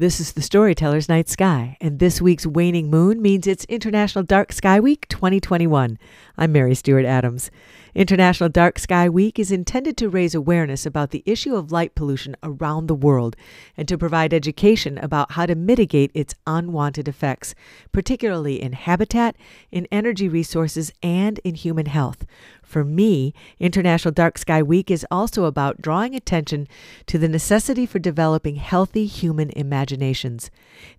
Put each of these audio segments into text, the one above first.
This is the Storyteller's Night Sky, and this week's waning moon means it's International Dark Sky Week 2021. I'm Mary Stewart Adams. International Dark Sky Week is intended to raise awareness about the issue of light pollution around the world and to provide education about how to mitigate its unwanted effects, particularly in habitat, in energy resources, and in human health. For me, International Dark Sky Week is also about drawing attention to the necessity for developing healthy human imaginations.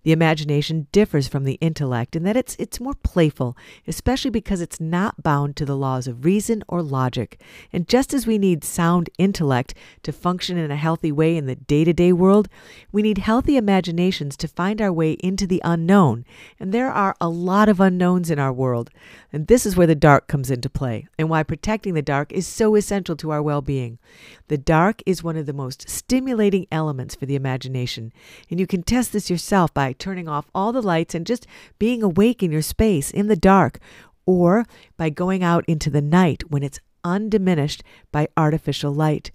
The imagination differs from the intellect in that it's, it's more playful, especially because it's not bound to the laws of reason or logic. And just as we need sound intellect to function in a healthy way in the day to day world, we need healthy imaginations to find our way into the unknown. And there are a lot of unknowns in our world. And this is where the dark comes into play and why protecting the dark is so essential to our well being. The dark is one of the most stimulating elements for the imagination, and you can test this yourself by turning off all the lights and just being awake in your space in the dark, or by going out into the night when it's undiminished by artificial light.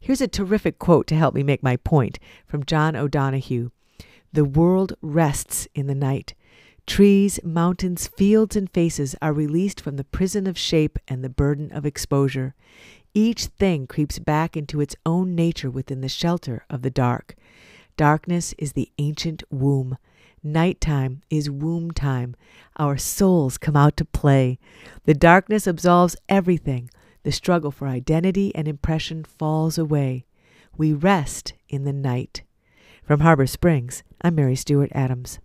Here's a terrific quote to help me make my point from John O'Donohue The world rests in the night. Trees, mountains, fields, and faces are released from the prison of shape and the burden of exposure. Each thing creeps back into its own nature within the shelter of the dark. Darkness is the ancient womb. Nighttime is womb time. Our souls come out to play. The darkness absolves everything. The struggle for identity and impression falls away. We rest in the night. From Harbor Springs, I'm Mary Stewart Adams.